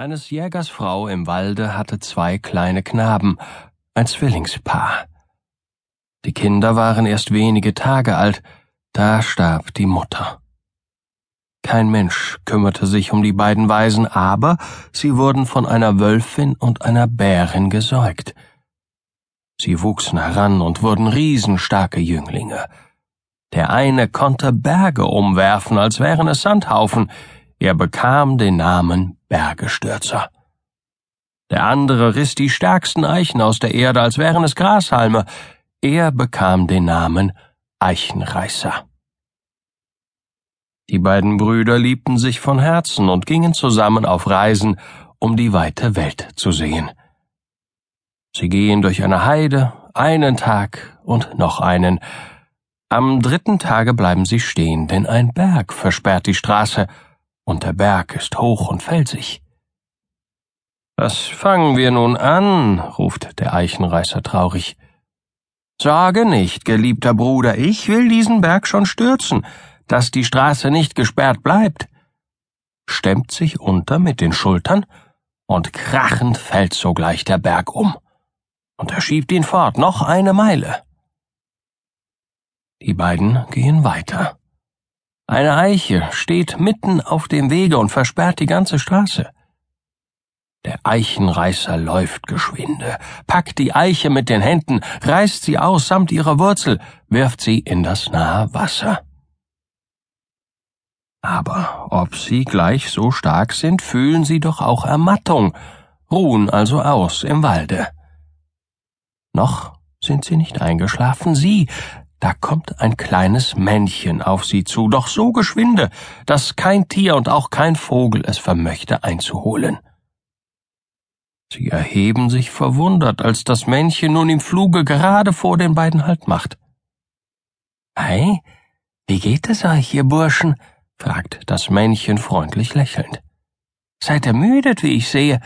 Eines Jägers Frau im Walde hatte zwei kleine Knaben, ein Zwillingspaar. Die Kinder waren erst wenige Tage alt, da starb die Mutter. Kein Mensch kümmerte sich um die beiden Waisen, aber sie wurden von einer Wölfin und einer Bärin gesäugt. Sie wuchsen heran und wurden riesenstarke Jünglinge. Der eine konnte Berge umwerfen, als wären es Sandhaufen, er bekam den Namen Bergestürzer. Der andere riss die stärksten Eichen aus der Erde, als wären es Grashalme. Er bekam den Namen Eichenreißer. Die beiden Brüder liebten sich von Herzen und gingen zusammen auf Reisen, um die weite Welt zu sehen. Sie gehen durch eine Heide, einen Tag und noch einen. Am dritten Tage bleiben sie stehen, denn ein Berg versperrt die Straße, und der Berg ist hoch und felsig. Was fangen wir nun an? ruft der Eichenreißer traurig. Sage nicht, geliebter Bruder, ich will diesen Berg schon stürzen, dass die Straße nicht gesperrt bleibt. Stemmt sich unter mit den Schultern, und krachend fällt sogleich der Berg um, und er schiebt ihn fort noch eine Meile. Die beiden gehen weiter. Eine Eiche steht mitten auf dem Wege und versperrt die ganze Straße. Der Eichenreißer läuft geschwinde, packt die Eiche mit den Händen, reißt sie aus samt ihrer Wurzel, wirft sie in das nahe Wasser. Aber ob sie gleich so stark sind, fühlen sie doch auch Ermattung, ruhen also aus im Walde. Noch sind sie nicht eingeschlafen, sie, da kommt ein kleines Männchen auf sie zu, doch so geschwinde, dass kein Tier und auch kein Vogel es vermöchte einzuholen. Sie erheben sich verwundert, als das Männchen nun im Fluge gerade vor den beiden Halt macht. Ei, wie geht es euch, ihr Burschen? fragt das Männchen freundlich lächelnd. Seid ermüdet, wie ich sehe.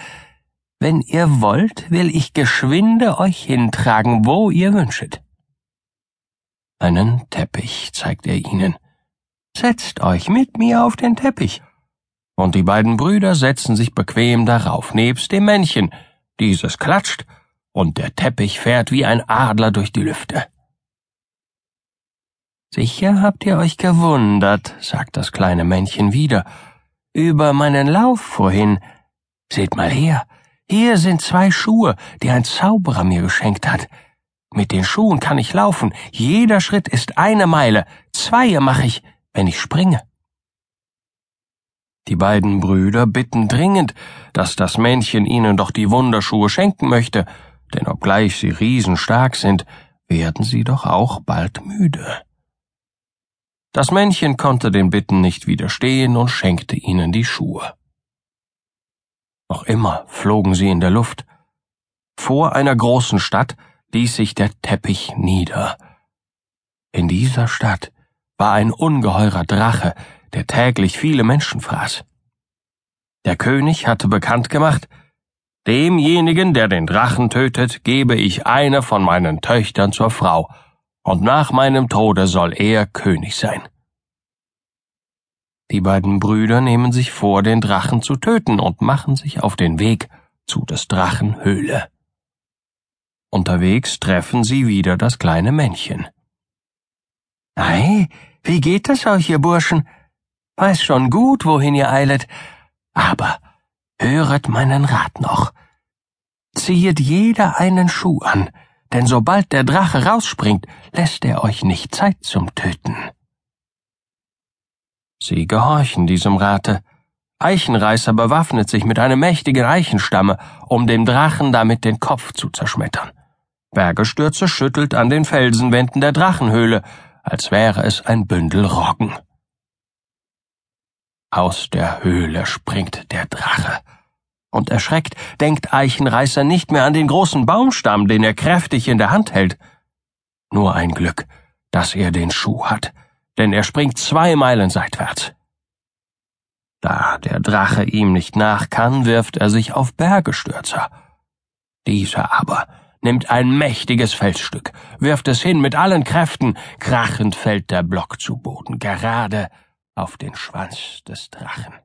Wenn ihr wollt, will ich geschwinde euch hintragen, wo ihr wünschet. Einen Teppich zeigt er ihnen. Setzt euch mit mir auf den Teppich. Und die beiden Brüder setzen sich bequem darauf, nebst dem Männchen. Dieses klatscht, und der Teppich fährt wie ein Adler durch die Lüfte. Sicher habt ihr euch gewundert, sagt das kleine Männchen wieder, über meinen Lauf vorhin. Seht mal her, hier sind zwei Schuhe, die ein Zauberer mir geschenkt hat. Mit den Schuhen kann ich laufen. Jeder Schritt ist eine Meile. Zweie mache ich, wenn ich springe. Die beiden Brüder bitten dringend, dass das Männchen ihnen doch die Wunderschuhe schenken möchte, denn obgleich sie riesenstark sind, werden sie doch auch bald müde. Das Männchen konnte den Bitten nicht widerstehen und schenkte ihnen die Schuhe. Noch immer flogen sie in der Luft. Vor einer großen Stadt ließ sich der Teppich nieder. In dieser Stadt war ein ungeheurer Drache, der täglich viele Menschen fraß. Der König hatte bekannt gemacht, Demjenigen, der den Drachen tötet, gebe ich eine von meinen Töchtern zur Frau, und nach meinem Tode soll er König sein. Die beiden Brüder nehmen sich vor, den Drachen zu töten und machen sich auf den Weg zu des Drachen Höhle. Unterwegs treffen sie wieder das kleine Männchen. Ei, wie geht es euch, ihr Burschen? Weiß schon gut, wohin ihr eilet. Aber höret meinen Rat noch. Ziehet jeder einen Schuh an, denn sobald der Drache rausspringt, lässt er euch nicht Zeit zum Töten. Sie gehorchen diesem Rate. Eichenreißer bewaffnet sich mit einem mächtigen Eichenstamme, um dem Drachen damit den Kopf zu zerschmettern. Bergestürze schüttelt an den Felsenwänden der Drachenhöhle, als wäre es ein Bündel Roggen. Aus der Höhle springt der Drache. Und erschreckt denkt Eichenreißer nicht mehr an den großen Baumstamm, den er kräftig in der Hand hält. Nur ein Glück, dass er den Schuh hat, denn er springt zwei Meilen seitwärts. Da der Drache ihm nicht nach kann, wirft er sich auf Bergestürzer. Dieser aber nimmt ein mächtiges Felsstück, wirft es hin mit allen Kräften, krachend fällt der Block zu Boden, gerade auf den Schwanz des Drachen.